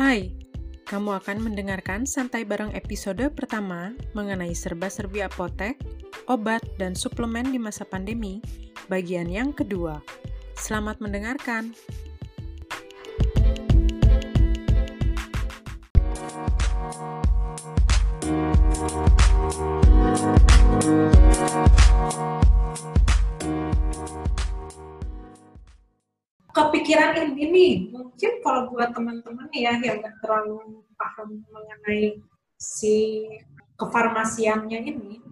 Hai, kamu akan mendengarkan Santai Bareng episode pertama mengenai serba-serbi apotek, obat, dan suplemen di masa pandemi, bagian yang kedua. Selamat mendengarkan! Kepikiran ini nih mungkin kalau buat teman-teman ya yang nggak terlalu paham mengenai si kefarmasiannya ini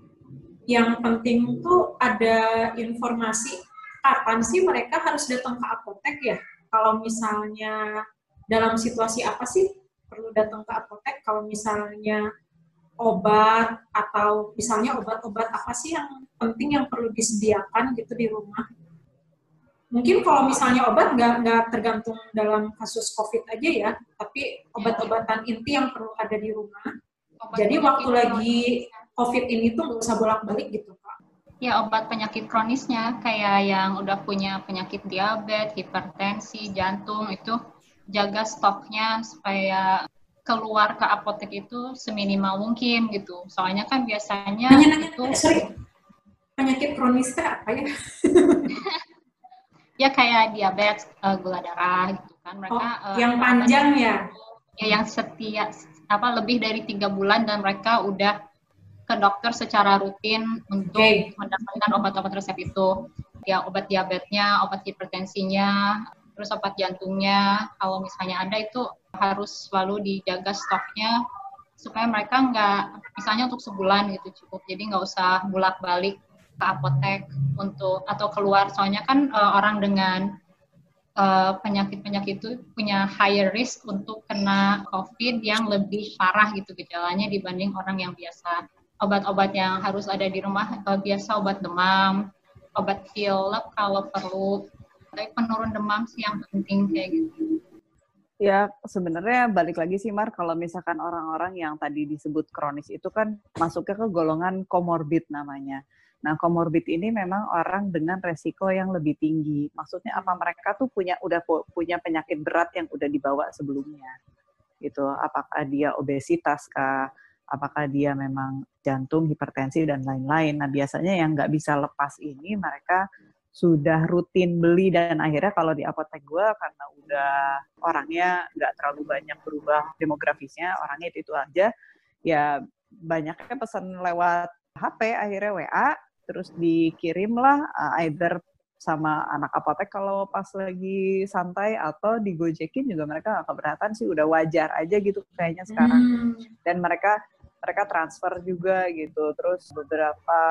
yang penting tuh ada informasi kapan sih mereka harus datang ke apotek ya? Kalau misalnya dalam situasi apa sih perlu datang ke apotek? Kalau misalnya obat atau misalnya obat-obat apa sih yang penting yang perlu disediakan gitu di rumah mungkin kalau misalnya obat nggak nggak tergantung dalam kasus COVID aja ya, tapi obat-obatan inti yang perlu ada di rumah. Obat Jadi waktu lagi COVID ini tuh nggak usah bolak-balik gitu Pak. Ya obat penyakit kronisnya kayak yang udah punya penyakit diabetes, hipertensi, jantung itu jaga stoknya supaya keluar ke apotek itu seminimal mungkin gitu. Soalnya kan biasanya nanya, nanya, itu sorry. penyakit kronis apa ya? ya kayak diabetes, uh, gula darah gitu kan. Mereka oh, uh, yang panjang ya. Ya yang setia apa lebih dari tiga bulan dan mereka udah ke dokter secara rutin untuk okay. mendapatkan obat-obat resep itu. Ya obat diabetesnya, obat hipertensinya, terus obat jantungnya. Kalau misalnya ada itu harus selalu dijaga stoknya supaya mereka nggak misalnya untuk sebulan gitu cukup jadi nggak usah bolak balik ke apotek untuk atau keluar soalnya kan uh, orang dengan eh, penyakit-penyakit uh, itu punya higher risk untuk kena COVID yang lebih parah gitu gejalanya dibanding orang yang biasa. Obat-obat yang harus ada di rumah uh, biasa obat demam, obat pilek kalau perlu. Tapi penurun demam sih yang penting kayak gitu. Ya, sebenarnya balik lagi sih Mar, kalau misalkan orang-orang yang tadi disebut kronis itu kan masuknya ke golongan komorbid namanya. Nah, komorbid ini memang orang dengan resiko yang lebih tinggi. Maksudnya apa mereka tuh punya udah punya penyakit berat yang udah dibawa sebelumnya. Gitu. Apakah dia obesitas kah? Apakah dia memang jantung, hipertensi dan lain-lain. Nah, biasanya yang nggak bisa lepas ini mereka sudah rutin beli dan akhirnya kalau di apotek gue karena udah orangnya nggak terlalu banyak berubah demografisnya orangnya itu, itu aja ya banyaknya pesan lewat HP akhirnya WA terus dikirimlah uh, either sama anak apotek kalau pas lagi santai atau digojekin juga mereka gak keberatan sih udah wajar aja gitu kayaknya sekarang. Hmm. dan mereka mereka transfer juga gitu. Terus beberapa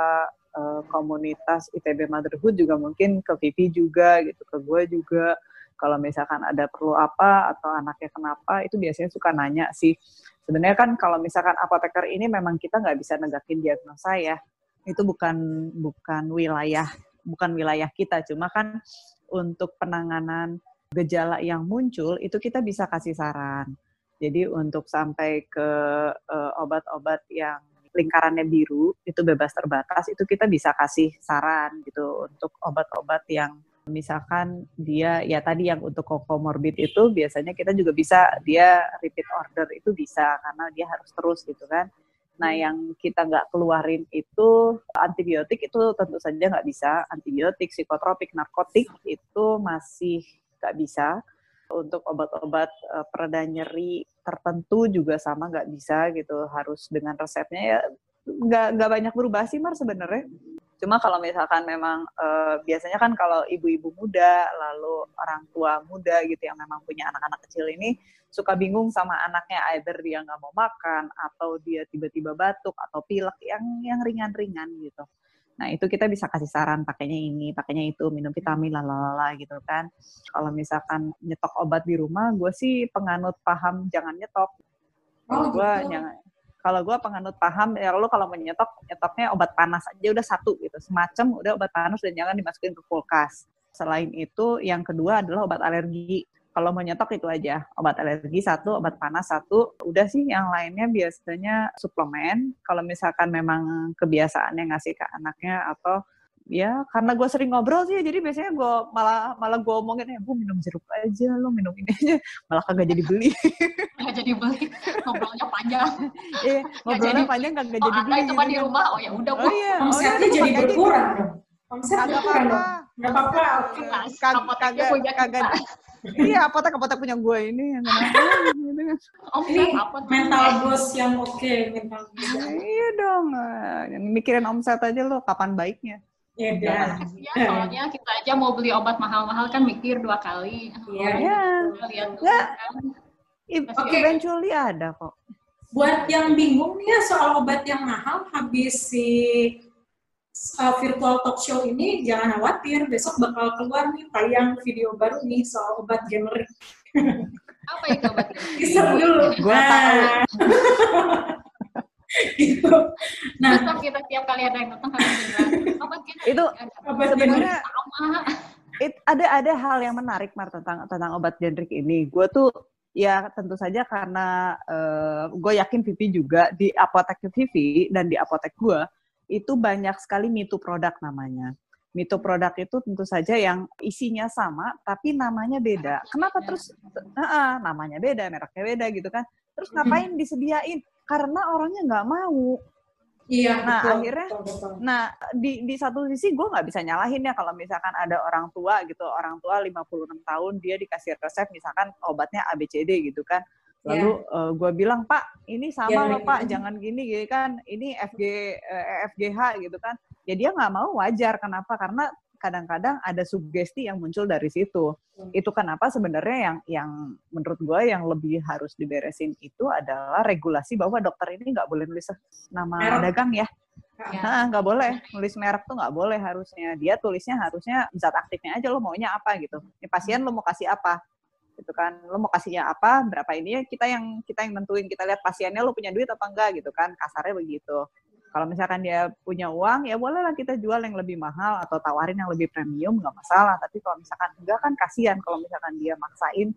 uh, komunitas ITB Motherhood juga mungkin ke Vivi juga gitu ke gue juga. Kalau misalkan ada perlu apa atau anaknya kenapa itu biasanya suka nanya sih. Sebenarnya kan kalau misalkan apoteker ini memang kita nggak bisa negakin diagnosa ya itu bukan bukan wilayah bukan wilayah kita. Cuma kan untuk penanganan gejala yang muncul itu kita bisa kasih saran. Jadi untuk sampai ke uh, obat-obat yang lingkarannya biru itu bebas terbatas itu kita bisa kasih saran gitu. Untuk obat-obat yang misalkan dia ya tadi yang untuk comorbid itu biasanya kita juga bisa dia repeat order itu bisa karena dia harus terus gitu kan Nah, hmm. yang kita nggak keluarin itu antibiotik itu tentu saja nggak bisa. Antibiotik, psikotropik, narkotik itu masih nggak bisa. Untuk obat-obat uh, pereda nyeri tertentu juga sama nggak bisa gitu. Harus dengan resepnya ya nggak nggak banyak berubah sih Mar sebenarnya. Cuma kalau misalkan memang uh, biasanya kan kalau ibu-ibu muda lalu orang tua muda gitu yang memang punya anak-anak kecil ini suka bingung sama anaknya either dia nggak mau makan atau dia tiba-tiba batuk atau pilek yang yang ringan-ringan gitu. Nah, itu kita bisa kasih saran pakainya ini, pakainya itu, minum vitamin lalala gitu kan. Kalau misalkan nyetok obat di rumah, gue sih penganut paham jangan nyetok. Oh, gue gitu. jangan kalau gue penganut paham ya lo kalau menyetok nyetoknya obat panas aja udah satu gitu. Semacam udah obat panas dan jangan dimasukin ke kulkas. Selain itu yang kedua adalah obat alergi. Kalau mau nyetok itu aja obat alergi satu obat panas satu. Udah sih yang lainnya biasanya suplemen. Kalau misalkan memang kebiasaannya ngasih ke anaknya atau ya karena gue sering ngobrol sih jadi biasanya gue malah malah gue omongin ya gue minum jeruk aja lo minum ini aja. Malah kagak jadi beli. Nggak jadi beli. Ngobrolnya panjang. Eh ngobrolnya panjang kagak oh, jadi beli itu gitu di kan. rumah? Oh ya udah bu. Oh iya oh, Omsetnya iya, jadi makanya berkurang dong. Omset Kagak berkurang dong. Nggak apa-apa. apoteknya kagak punya kagak. Iya apotek apotek punya gue ini yang gitu. Omset Ini mental bos yang oke, mental bos. Ya, iya dong. Eh, yang mikirin omset aja lo kapan baiknya Ya Ya, soalnya kita aja mau beli obat mahal-mahal kan mikir dua kali. Iya. Iya. Lihat dulu Nggak. kan. Eventually ada kok Buat yang bingung nih ya soal obat yang mahal habis si uh, virtual talk show ini jangan khawatir besok bakal keluar nih tayang video baru nih soal obat generik. Apa itu obatnya? Bisa dulu. Gua Nah. gitu. Nah, Masa kita tiap kali ada yang datang harus bilang obat generik Itu sebenarnya it- ada ada hal yang menarik Mar tentang tentang obat generik ini. Gue tuh ya tentu saja karena gue yakin Vivi juga di apotek Vivi dan di apotek gue itu banyak sekali mitu produk namanya. Mitu produk itu tentu saja yang isinya sama tapi namanya beda. Kenapa terus Heeh, namanya beda, mereknya beda gitu kan? Terus ngapain disediain? Karena orangnya nggak mau. Iya, Nah, betul, akhirnya- betul, betul. Nah, di di satu sisi gue nggak bisa nyalahin ya kalau misalkan ada orang tua gitu, orang tua 56 tahun dia dikasih resep misalkan obatnya ABCD gitu kan. Lalu gue bilang, "Pak, ini sama Ya, loh. Pak, jangan gini gitu kan. Ini FG eh, FGH gitu kan." Ya dia nggak mau wajar kenapa? Karena kadang-kadang ada sugesti yang muncul dari situ. Hmm. Itu kenapa sebenarnya yang yang menurut gue yang lebih harus diberesin itu adalah regulasi bahwa dokter ini nggak boleh nulis nama Merek. dagang ya. Ya. Nggak boleh nulis merek tuh nggak boleh harusnya. Dia tulisnya harusnya zat aktifnya aja lo maunya apa gitu. Ini pasien lo mau kasih apa? Gitu kan. Lo mau kasihnya apa? Berapa ini ya kita yang kita yang nentuin. Kita lihat pasiennya lo punya duit apa enggak gitu kan. Kasarnya begitu. Kalau misalkan dia punya uang, ya bolehlah kita jual yang lebih mahal atau tawarin yang lebih premium nggak masalah. Tapi kalau misalkan enggak kan kasihan kalau misalkan dia maksain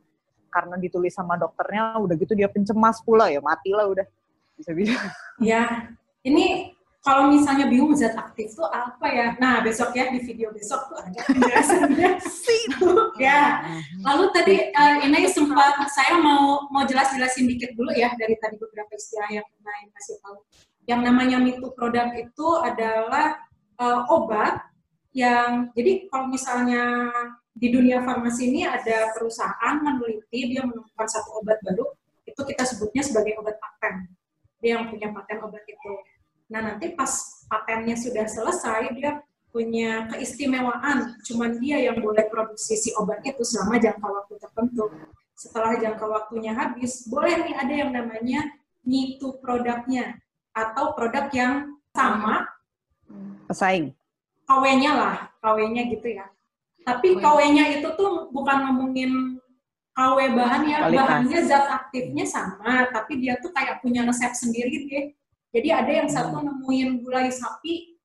karena ditulis sama dokternya udah gitu dia pencemas pula ya matilah udah bisa bisa. Ya, ini kalau misalnya bingung zat aktif tuh apa ya? Nah, besok ya di video besok tuh ada penjelasannya. ya. Lalu tadi eh, ini sempat saya mau mau jelas-jelasin dikit dulu ya dari tadi beberapa istilah yang Inai kasih tahu. Yang namanya mitu produk itu adalah eh, obat yang jadi kalau misalnya di dunia farmasi ini ada perusahaan meneliti dia menemukan satu obat baru itu kita sebutnya sebagai obat paten. Dia yang punya paten obat itu. Nah, nanti pas patennya sudah selesai, dia punya keistimewaan. Cuman dia yang boleh produksi si obat itu selama jangka waktu tertentu. Setelah jangka waktunya habis, boleh nih ada yang namanya nitu produknya. Atau produk yang sama, Pesaing. KW-nya lah, KW-nya gitu ya. Tapi KW. KW-nya itu tuh bukan ngomongin KW bahan ya, Kualitas. bahannya zat aktifnya sama, tapi dia tuh kayak punya resep sendiri deh. Jadi ada yang satu nemuin gulai sapi,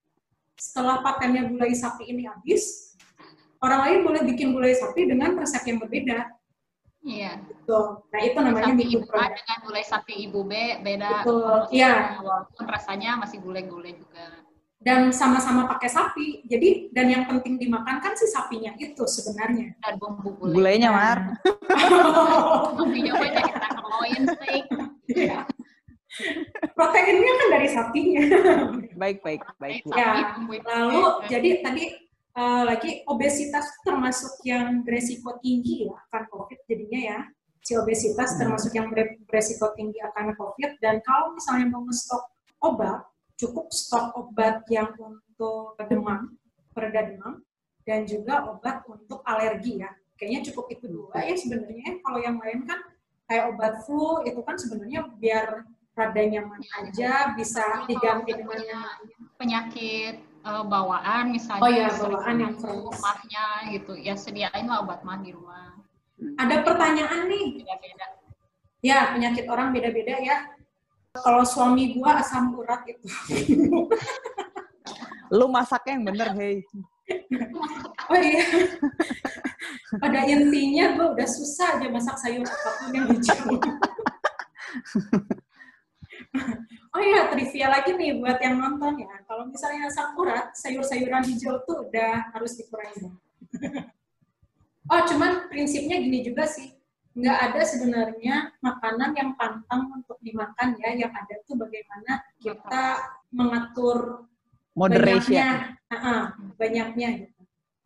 setelah patennya gulai sapi ini habis, orang lain boleh bikin gulai sapi dengan resep yang berbeda. Iya. Tuh. Nah itu namanya Sapi ibu A produk. dengan gulai sapi ibu B beda. Betul, iya. Walaupun rasanya masih gulai-gulai juga. Dan sama-sama pakai sapi. Jadi dan yang penting dimakan kan si sapinya itu sebenarnya. Dan bumbu gulai. Gulainya, Mar. Bumbunya banyak kita tenderloin steak. Iya. Proteinnya kan dari sapinya. Baik, baik, baik. Ya. Lalu jadi tadi eh, lagi obesitas termasuk yang beresiko tinggi ya akan COVID jadinya ya. Si obesitas termasuk yang ber- beresiko tinggi akan COVID dan kalau misalnya mau stok obat, cukup stok obat yang untuk demam, pereda demam dan juga obat untuk alergi ya. Kayaknya cukup itu dua ya sebenarnya. Kalau yang lain kan kayak obat flu itu kan sebenarnya biar rada nyaman aja bisa diganti dengan penyakit eh, bawaan misalnya Oh iya, sering bawaan yang flu, kronis. mahnya gitu ya sediain lah obat mah di rumah Ada pertanyaan nih, beda-beda ya penyakit orang beda-beda ya. Kalau suami gua asam urat itu, Lu masaknya yang bener, hei. oh iya, pada intinya gua udah susah aja masak sayur apa pun yang hijau. oh nih ya trivia lagi nih buat yang nonton ya. Kalau misalnya asam urat, sayur-sayuran hijau tuh udah harus dikurangi. oh, cuman prinsipnya gini juga sih. Nggak ada sebenarnya makanan yang pantang untuk dimakan ya. Yang ada tuh bagaimana kita mengatur Moderation. banyaknya, uh, banyaknya gitu.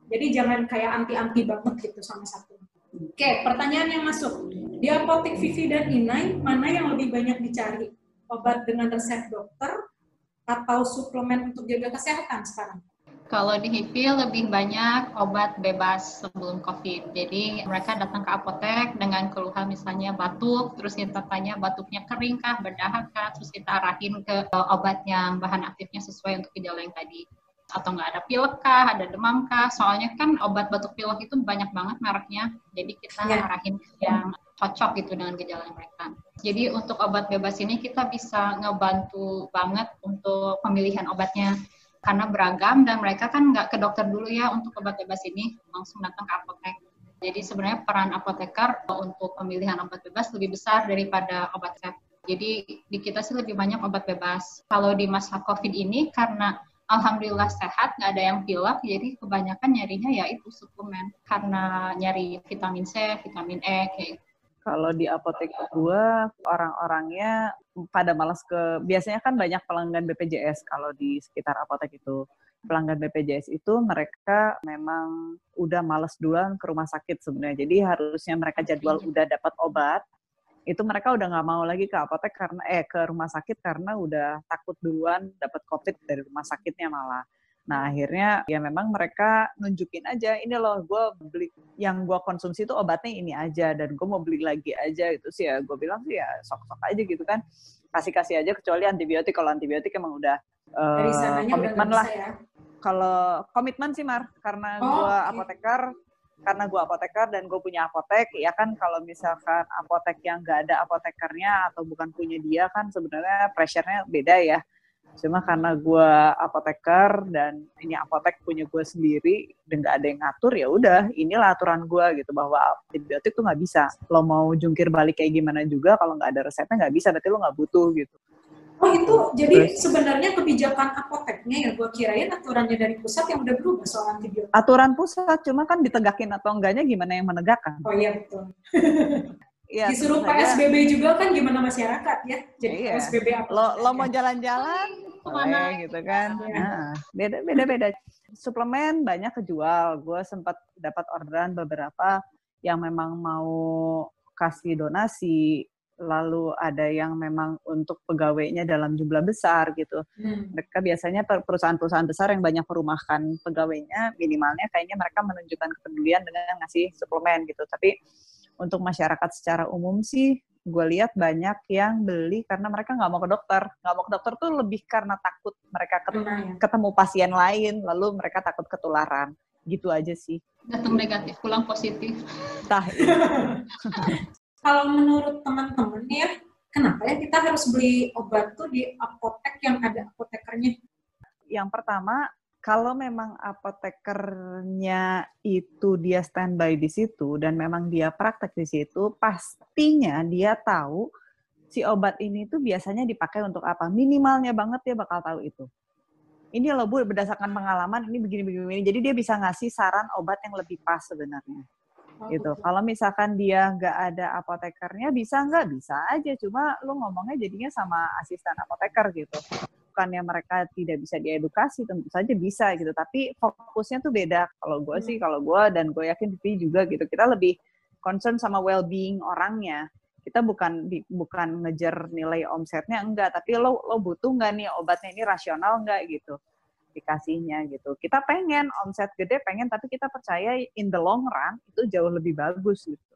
Jadi jangan kayak anti-anti banget gitu sama satu. Oke, pertanyaan yang masuk. Di apotek Vivi dan Inai, mana yang lebih banyak dicari? Obat dengan resep dokter atau suplemen untuk jaga kesehatan sekarang? Kalau di HIPI lebih banyak obat bebas sebelum COVID. Jadi mereka datang ke apotek dengan keluhan misalnya batuk, terus kita tanya batuknya kering kah, berdahak kah, terus kita arahin ke obat yang bahan aktifnya sesuai untuk gejala yang tadi atau nggak ada pilek kah, ada demam kah? Soalnya kan obat batuk pilek itu banyak banget mereknya, jadi kita yeah. arahin yang cocok gitu dengan gejala mereka. Jadi untuk obat bebas ini kita bisa ngebantu banget untuk pemilihan obatnya karena beragam dan mereka kan nggak ke dokter dulu ya untuk obat bebas ini langsung datang ke apotek. Jadi sebenarnya peran apoteker untuk pemilihan obat bebas lebih besar daripada obat resep. Jadi di kita sih lebih banyak obat bebas. Kalau di masa COVID ini karena alhamdulillah sehat, nggak ada yang pilek, jadi kebanyakan nyarinya ya itu suplemen karena nyari vitamin C, vitamin E kayak. Kalau di apotek gua orang-orangnya pada malas ke biasanya kan banyak pelanggan BPJS kalau di sekitar apotek itu. Pelanggan BPJS itu mereka memang udah males duluan ke rumah sakit sebenarnya. Jadi harusnya mereka jadwal udah dapat obat itu mereka udah nggak mau lagi ke apotek karena eh ke rumah sakit karena udah takut duluan dapat covid dari rumah sakitnya malah. Nah akhirnya ya memang mereka nunjukin aja ini loh gue beli yang gue konsumsi itu obatnya ini aja dan gue mau beli lagi aja itu sih ya gue bilang sih ya sok-sok aja gitu kan kasih kasih aja kecuali antibiotik kalau antibiotik emang udah uh, komitmen lah. Ya? Kalau komitmen sih Mar karena oh, gue okay. apoteker karena gue apoteker dan gue punya apotek ya kan kalau misalkan apotek yang nggak ada apotekernya atau bukan punya dia kan sebenarnya pressure-nya beda ya cuma karena gue apoteker dan ini apotek punya gue sendiri dan nggak ada yang ngatur ya udah inilah aturan gue gitu bahwa antibiotik tuh nggak bisa lo mau jungkir balik kayak gimana juga kalau nggak ada resepnya nggak bisa berarti lo nggak butuh gitu Oh itu jadi Terus. sebenarnya kebijakan apoteknya ya gue kirain aturannya dari pusat yang udah berubah soal antibiotik. Aturan pusat cuma kan ditegakin atau enggaknya gimana yang menegakkan. Oh iya betul. ya, Disuruh PSBB saja. juga kan gimana masyarakat ya. Jadi iya. PSBB apa? Lo, lo mau jalan-jalan boleh gitu kan. Ya. Nah, beda beda beda. Suplemen banyak kejual. Gue sempat dapat orderan beberapa yang memang mau kasih donasi lalu ada yang memang untuk pegawainya dalam jumlah besar gitu. Hmm. Mereka biasanya perusahaan-perusahaan besar yang banyak merumahkan pegawainya, minimalnya kayaknya mereka menunjukkan kepedulian dengan ngasih suplemen gitu. Tapi untuk masyarakat secara umum sih, gue lihat banyak yang beli karena mereka nggak mau ke dokter. Nggak mau ke dokter tuh lebih karena takut mereka ketemu, ketemu pasien lain, lalu mereka takut ketularan. Gitu aja sih. Datang negatif, pulang positif. Tah. Iya. kalau menurut teman-teman ya, kenapa ya kita harus beli obat tuh di apotek yang ada apotekernya? Yang pertama, kalau memang apotekernya itu dia standby di situ dan memang dia praktek di situ, pastinya dia tahu si obat ini tuh biasanya dipakai untuk apa. Minimalnya banget dia bakal tahu itu. Ini loh Bu, berdasarkan pengalaman ini begini-begini. Jadi dia bisa ngasih saran obat yang lebih pas sebenarnya gitu. Kalau misalkan dia nggak ada apotekernya, bisa nggak? Bisa aja. Cuma lu ngomongnya jadinya sama asisten apoteker gitu. Bukannya mereka tidak bisa diedukasi, tentu saja bisa gitu. Tapi fokusnya tuh beda. Kalau gue sih, hmm. kalau gue dan gue yakin Vivi juga gitu. Kita lebih concern sama well-being orangnya. Kita bukan di, bukan ngejar nilai omsetnya enggak, tapi lo lo butuh nggak nih obatnya ini rasional nggak gitu aplikasinya gitu. Kita pengen omset gede, pengen tapi kita percaya in the long run itu jauh lebih bagus gitu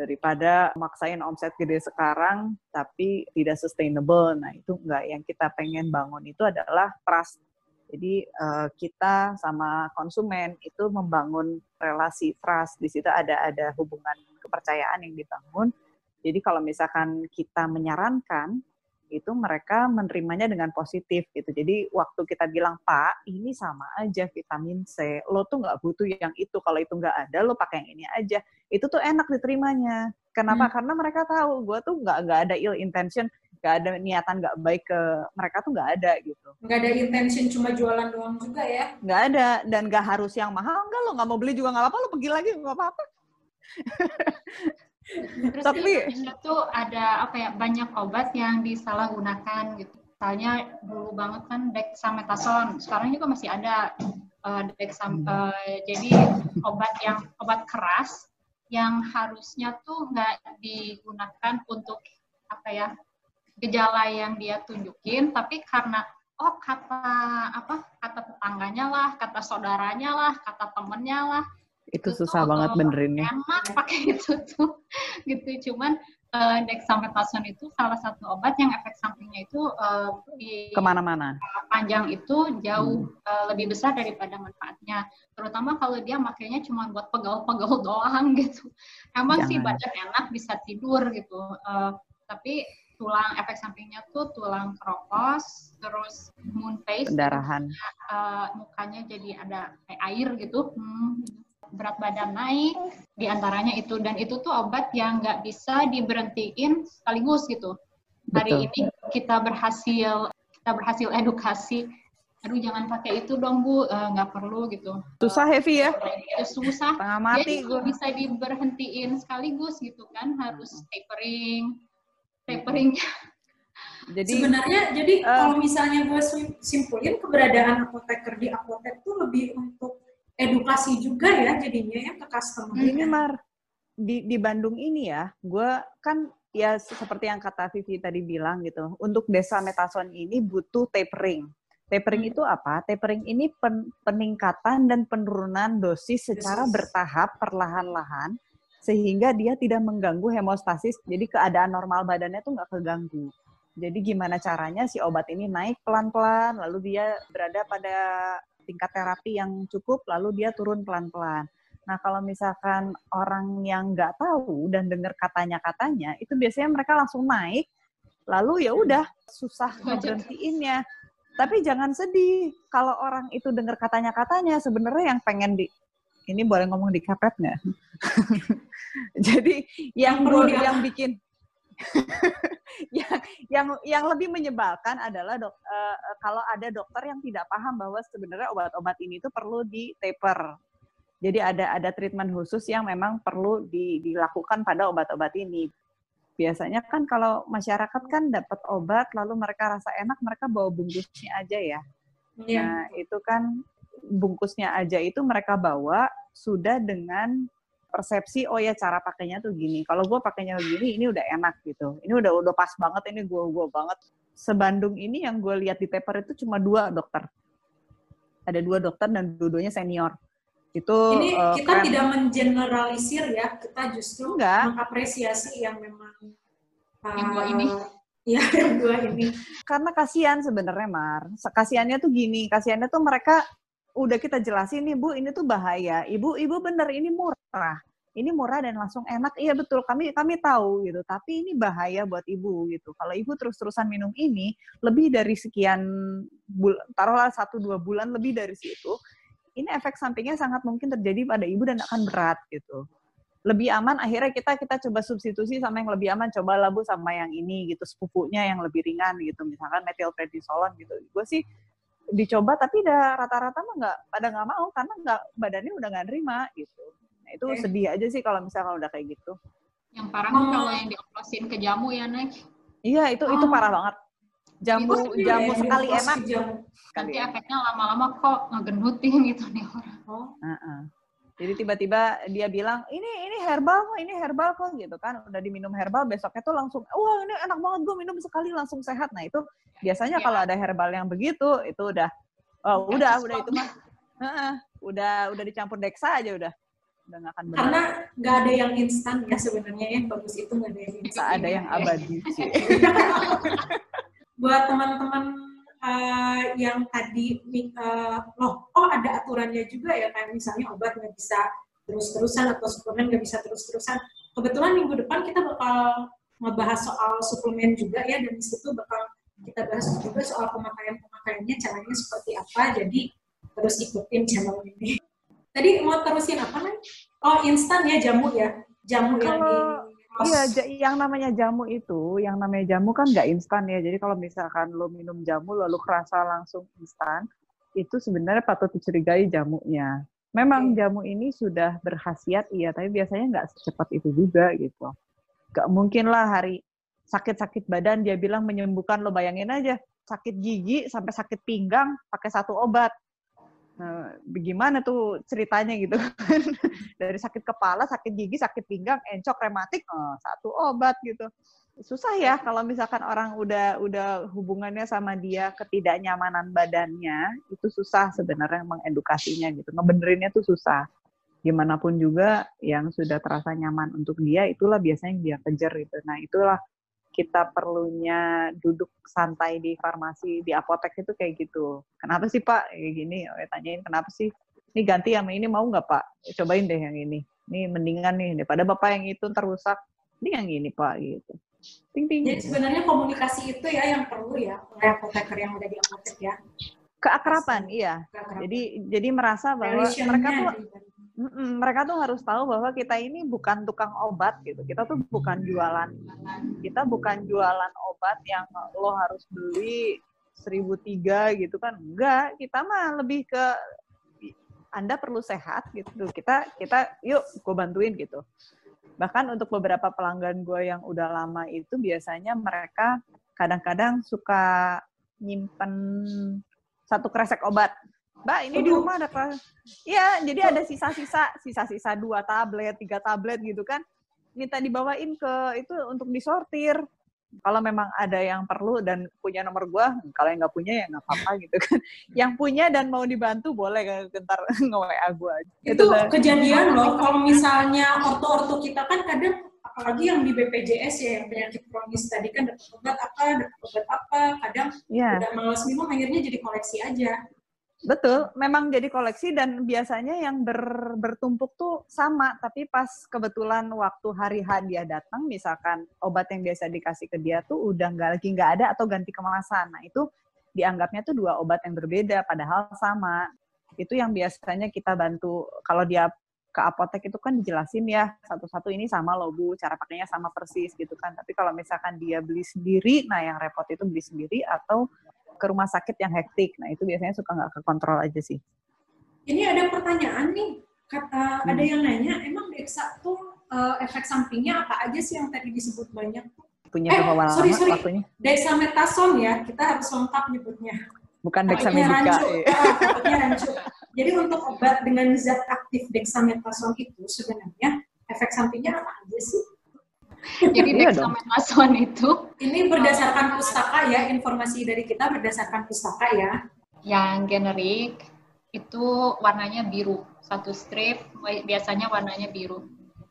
daripada maksain omset gede sekarang tapi tidak sustainable. Nah itu enggak. Yang kita pengen bangun itu adalah trust. Jadi uh, kita sama konsumen itu membangun relasi trust. Di situ ada ada hubungan kepercayaan yang dibangun. Jadi kalau misalkan kita menyarankan itu mereka menerimanya dengan positif gitu. Jadi waktu kita bilang Pak, ini sama aja vitamin C, lo tuh nggak butuh yang itu. Kalau itu nggak ada, lo pakai yang ini aja. Itu tuh enak diterimanya. Kenapa? Hmm. Karena mereka tahu gue tuh nggak nggak ada ill intention. nggak ada niatan nggak baik ke mereka tuh nggak ada gitu nggak ada intention cuma jualan doang juga ya nggak ada dan nggak harus yang mahal enggak lo nggak mau beli juga nggak apa-apa lo pergi lagi nggak apa-apa Terus Tapi itu ada apa ya banyak obat yang disalahgunakan gitu. Misalnya dulu banget kan dexamethasone, sekarang juga masih ada uh, dexam uh, jadi obat yang obat keras yang harusnya tuh nggak digunakan untuk apa ya gejala yang dia tunjukin, tapi karena oh kata apa kata tetangganya lah, kata saudaranya lah, kata temennya lah, itu susah banget benerinnya. Enak pakai itu tuh, gitu. Cuman uh, dexamethasone itu salah satu obat yang efek sampingnya itu uh, di ke mana-mana. Panjang itu jauh hmm. uh, lebih besar daripada manfaatnya. Terutama kalau dia makainya cuma buat pegal-pegal doang gitu. Emang Jangan. sih badan enak bisa tidur gitu, uh, tapi tulang efek sampingnya tuh tulang keropos, terus moon face, pendarahan, uh, mukanya jadi ada kayak air gitu. Hmm, berat badan naik, di antaranya itu dan itu tuh obat yang nggak bisa diberhentiin sekaligus gitu. Hari Betul. ini kita berhasil kita berhasil edukasi. Aduh jangan pakai itu dong bu, eh, nggak uh, perlu gitu. Susah heavy ya? Itu susah. Tengah mati gue. bisa diberhentiin sekaligus gitu kan, harus tapering, tapering. Jadi sebenarnya jadi uh, kalau misalnya gue simpulin keberadaan apoteker di apotek itu lebih untuk edukasi juga ya jadinya ya ke customer. Ini Mar, di, di Bandung ini ya, gue kan ya seperti yang kata Vivi tadi bilang gitu, untuk desa metason ini butuh tapering. Tapering hmm. itu apa? Tapering ini pen, peningkatan dan penurunan dosis secara bertahap perlahan-lahan sehingga dia tidak mengganggu hemostasis. Jadi keadaan normal badannya tuh nggak keganggu. Jadi gimana caranya si obat ini naik pelan-pelan, lalu dia berada pada tingkat terapi yang cukup, lalu dia turun pelan-pelan. Nah, kalau misalkan orang yang nggak tahu dan dengar katanya-katanya, itu biasanya mereka langsung naik, lalu ya udah susah berhentiinnya. Tapi jangan sedih kalau orang itu dengar katanya-katanya, sebenarnya yang pengen di ini boleh ngomong di kapet nggak? Jadi yang perlu yang bikin yang yang yang lebih menyebalkan adalah dok, uh, kalau ada dokter yang tidak paham bahwa sebenarnya obat-obat ini itu perlu di taper. Jadi ada ada treatment khusus yang memang perlu di, dilakukan pada obat-obat ini. Biasanya kan kalau masyarakat kan dapat obat lalu mereka rasa enak mereka bawa bungkusnya aja ya. Yeah. Nah, itu kan bungkusnya aja itu mereka bawa sudah dengan persepsi oh ya cara pakainya tuh gini. Kalau gue pakainya begini ini udah enak gitu. Ini udah udah pas banget ini gue gue banget. Sebandung ini yang gue lihat di paper itu cuma dua dokter. Ada dua dokter dan dua-duanya senior. Itu ini uh, kita keren. tidak mengeneralisir ya, kita justru Enggak. mengapresiasi yang memang uh, yang dua ini. Ya, yang dua ini. Karena kasihan sebenarnya Mar. Kasihannya tuh gini, kasihannya tuh mereka udah kita jelasin nih Bu, ini tuh bahaya. Ibu, ibu bener ini murah. Ini murah dan langsung enak. Iya betul, kami kami tahu gitu. Tapi ini bahaya buat ibu gitu. Kalau ibu terus-terusan minum ini lebih dari sekian bulan, taruhlah satu dua bulan lebih dari situ, ini efek sampingnya sangat mungkin terjadi pada ibu dan akan berat gitu. Lebih aman akhirnya kita kita coba substitusi sama yang lebih aman, coba labu sama yang ini gitu, sepupunya yang lebih ringan gitu, misalkan metilprednisolon gitu. Gue sih dicoba tapi udah rata-rata mah nggak pada nggak mau karena nggak badannya udah nggak nerima gitu nah itu okay. sedih aja sih kalau misalnya udah kayak gitu yang parah oh. kalau yang dioplosin ke jamu ya naik iya itu oh. itu parah banget jamu itu jamu sekali enak jamu. nanti efeknya lama-lama kok ngegendutin gitu nih orang oh. Uh -uh. Jadi tiba-tiba dia bilang, ini ini herbal kok, ini herbal kok gitu kan. Udah diminum herbal, besoknya tuh langsung, wah ini enak banget, gue minum sekali langsung sehat. Nah itu biasanya ya. kalau ada herbal yang begitu, itu udah, oh udah, udah itu mah, uh, udah udah dicampur deksa aja udah. Udah gak akan benar. Karena nggak ada yang instan ya sebenarnya yang bagus itu nggak ada yang instan. ada yang abadi sih. Buat teman-teman uh, yang tadi uh, loh oh ada aturannya juga ya kayak misalnya obat nggak bisa terus-terusan atau suplemen nggak bisa terus-terusan. Kebetulan minggu depan kita bakal ngebahas soal suplemen juga ya dan di situ bakal kita bahas juga soal pemakaian pemakaiannya caranya seperti apa jadi terus ikutin channel ini. Tadi mau terusin apa nih oh instan ya jamu ya? Jamu kalau, yang di Iya, yang namanya jamu itu, yang namanya jamu kan nggak instan ya. Jadi kalau misalkan lo minum jamu lalu kerasa langsung instan, itu sebenarnya patut dicurigai jamunya. Memang jamu ini sudah berkhasiat, iya, tapi biasanya nggak secepat itu juga gitu. Gak mungkin lah hari sakit-sakit badan dia bilang menyembuhkan, lo bayangin aja, sakit gigi sampai sakit pinggang pakai satu obat. Nah, bagaimana tuh ceritanya gitu kan? Dari sakit kepala, sakit gigi, sakit pinggang, encok, rematik, oh, satu obat gitu. Susah ya kalau misalkan orang udah udah hubungannya sama dia ketidaknyamanan badannya, itu susah sebenarnya mengedukasinya gitu. Ngebenerinnya tuh susah. Gimana pun juga yang sudah terasa nyaman untuk dia, itulah biasanya yang dia kejar gitu. Nah itulah kita perlunya duduk santai di farmasi di apotek itu kayak gitu. Kenapa sih Pak? Kayak gini, oh, tanyain kenapa sih? Ini ganti sama ini mau nggak Pak? Cobain deh yang ini. Ini mendingan nih daripada Bapak yang itu terusak. Ini yang ini Pak gitu. Ting ting. Jadi sebenarnya komunikasi itu ya yang perlu ya oleh apoteker yang ada di apotek ya. Keakraban, iya. Keakraban. Jadi jadi merasa bahwa mereka tuh Mm-mm, mereka tuh harus tahu bahwa kita ini bukan tukang obat gitu. Kita tuh bukan jualan. Kita bukan jualan obat yang lo harus beli seribu tiga gitu kan. Enggak, kita mah lebih ke Anda perlu sehat gitu. Kita kita yuk gue bantuin gitu. Bahkan untuk beberapa pelanggan gue yang udah lama itu biasanya mereka kadang-kadang suka nyimpen satu kresek obat Mbak, ini di rumah ada apa? Iya, jadi ada sisa-sisa, sisa-sisa dua tablet, tiga tablet gitu kan. Minta dibawain ke itu untuk disortir. Kalau memang ada yang perlu dan punya nomor gua, kalau yang nggak punya ya nggak apa-apa gitu kan. Yang punya dan mau dibantu boleh kan, ntar nge-WA gua. Itu, itu kejadian loh, kalau misalnya ortu-ortu kita kan kadang apalagi yang di BPJS ya yang penyakit kronis tadi kan dapat obat apa, dapat obat apa, kadang yeah. udah malas minum akhirnya jadi koleksi aja. Betul, memang jadi koleksi dan biasanya yang ber, bertumpuk tuh sama, tapi pas kebetulan waktu hari H dia datang, misalkan obat yang biasa dikasih ke dia tuh udah nggak lagi nggak ada atau ganti kemasan. Nah itu dianggapnya tuh dua obat yang berbeda, padahal sama. Itu yang biasanya kita bantu kalau dia ke apotek itu kan dijelasin ya satu-satu ini sama loh bu, cara pakainya sama persis gitu kan. Tapi kalau misalkan dia beli sendiri, nah yang repot itu beli sendiri atau ke rumah sakit yang hektik. Nah itu biasanya suka nggak ke kontrol aja sih. Ini ada pertanyaan nih, kata hmm. ada yang nanya, emang Dexa tuh uh, efek sampingnya apa aja sih yang tadi disebut banyak? Punya eh, berapa sorry, sorry. waktunya? Dexamethasone ya, kita harus lengkap nyebutnya. Bukan dexamethasone. Rancu. rancu. Jadi untuk obat dengan zat aktif dexamethasone itu sebenarnya efek sampingnya apa aja sih? Jadi iya dexamethasone itu ini berdasarkan pustaka ya, informasi dari kita berdasarkan pustaka ya. Yang generik itu warnanya biru, satu strip biasanya warnanya biru.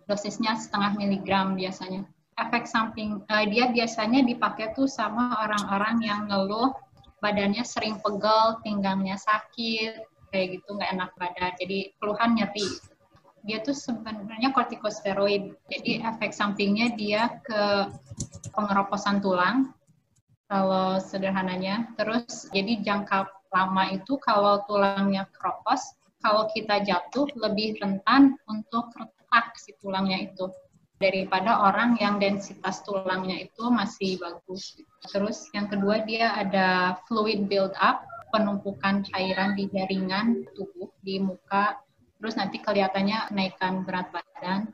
Dosisnya setengah miligram biasanya. Efek samping uh, dia biasanya dipakai tuh sama orang-orang yang ngeluh badannya sering pegel, pinggangnya sakit, kayak gitu nggak enak badan. Jadi keluhan nyeri dia tuh sebenarnya kortikosteroid. Jadi efek sampingnya dia ke pengeroposan tulang kalau sederhananya. Terus jadi jangka lama itu kalau tulangnya keropos, kalau kita jatuh lebih rentan untuk retak si tulangnya itu daripada orang yang densitas tulangnya itu masih bagus. Terus yang kedua dia ada fluid build up, penumpukan cairan di jaringan tubuh, di muka, terus nanti kelihatannya naikkan berat badan.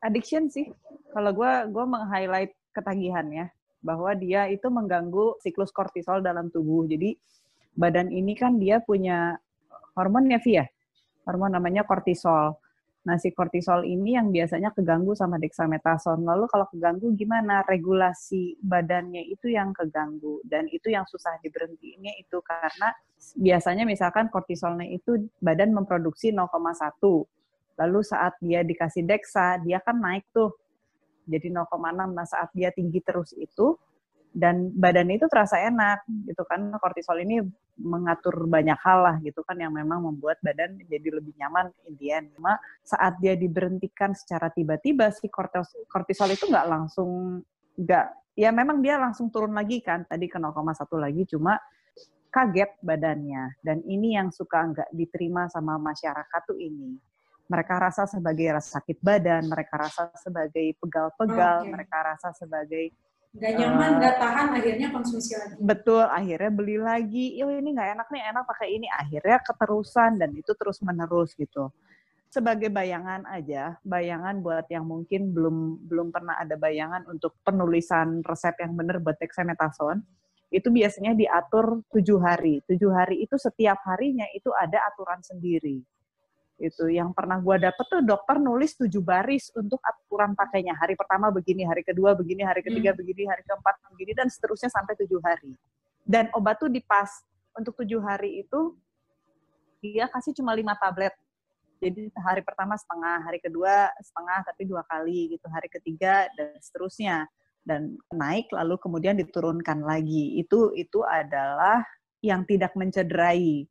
Addiction sih, kalau gue gue meng-highlight ketagihannya bahwa dia itu mengganggu siklus kortisol dalam tubuh. Jadi badan ini kan dia punya hormon ya via hormon namanya kortisol. Nah, si kortisol ini yang biasanya keganggu sama dexamethasone. Lalu kalau keganggu gimana? Regulasi badannya itu yang keganggu. Dan itu yang susah diberhentiinnya itu karena biasanya misalkan kortisolnya itu badan memproduksi 0,1. Lalu saat dia dikasih dexa, dia kan naik tuh. Jadi 0,6. Nah, saat dia tinggi terus itu, dan badan itu terasa enak gitu kan kortisol ini mengatur banyak hal lah gitu kan yang memang membuat badan jadi lebih nyaman Indian cuma saat dia diberhentikan secara tiba-tiba si kortisol itu nggak langsung nggak ya memang dia langsung turun lagi kan tadi ke 0,1 lagi cuma kaget badannya dan ini yang suka nggak diterima sama masyarakat tuh ini mereka rasa sebagai rasa sakit badan, mereka rasa sebagai pegal-pegal, okay. mereka rasa sebagai nggak nyaman, nggak uh, tahan, akhirnya konsumsi lagi. Betul, akhirnya beli lagi. Yo ini nggak enak nih, enak pakai ini. Akhirnya keterusan dan itu terus menerus gitu. Sebagai bayangan aja, bayangan buat yang mungkin belum belum pernah ada bayangan untuk penulisan resep yang benar buat dexamethasone, itu biasanya diatur tujuh hari. Tujuh hari itu setiap harinya itu ada aturan sendiri. Itu yang pernah gue dapet tuh dokter nulis tujuh baris untuk aturan pakainya. Hari pertama begini hari kedua begini hari ketiga hmm. begini hari keempat begini dan seterusnya sampai tujuh hari. Dan obat tuh dipas. Untuk tujuh hari itu dia kasih cuma lima tablet. Jadi hari pertama setengah hari kedua setengah tapi dua kali gitu. Hari ketiga dan seterusnya dan naik lalu kemudian diturunkan lagi. Itu itu adalah yang tidak mencederai.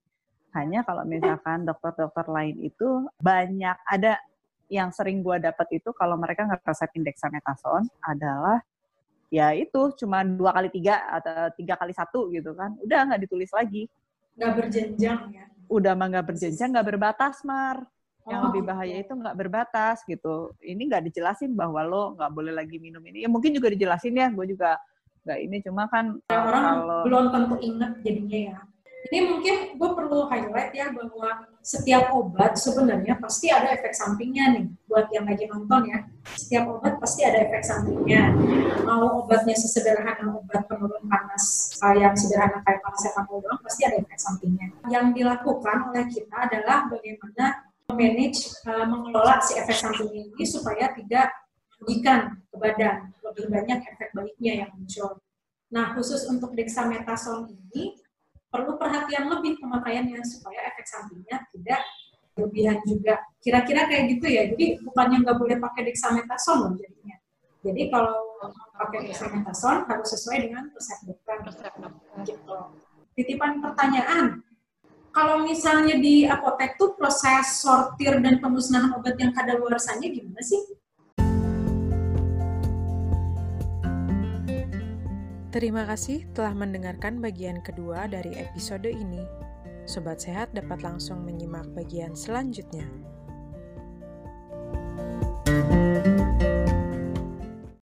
Hanya kalau misalkan dokter-dokter lain itu banyak ada yang sering gue dapat itu kalau mereka nggak resepin dexamethasone adalah ya itu cuma dua kali tiga atau tiga kali satu gitu kan. Udah nggak ditulis lagi. Nggak berjenjang ya? Udah mah nggak berjenjang nggak berbatas mar yang oh, lebih bahaya itu nggak berbatas gitu ini nggak dijelasin bahwa lo nggak boleh lagi minum ini ya mungkin juga dijelasin ya gue juga nggak ini cuma kan ya, orang kalau belum tentu inget jadinya ya ini mungkin gue perlu highlight ya bahwa setiap obat sebenarnya pasti ada efek sampingnya nih buat yang lagi nonton ya. Setiap obat pasti ada efek sampingnya. Mau obatnya sesederhana obat penurun panas yang sederhana kayak paracetamol doang pasti ada efek sampingnya. Yang dilakukan oleh kita adalah bagaimana manage uh, mengelola si efek samping ini supaya tidak merugikan ke badan. Lebih banyak efek baiknya yang muncul. Nah, khusus untuk dexamethasone ini perlu perhatian lebih pemakaiannya supaya efek sampingnya tidak berlebihan juga. Kira-kira kayak gitu ya. Jadi bukannya nggak boleh pakai dexamethasone loh jadinya. Jadi kalau pakai dexamethasone harus sesuai dengan resep dokter. Gitu. Titipan pertanyaan. Kalau misalnya di apotek tuh proses sortir dan pemusnahan obat yang kadaluarsanya gimana sih? Terima kasih telah mendengarkan bagian kedua dari episode ini. Sobat Sehat dapat langsung menyimak bagian selanjutnya.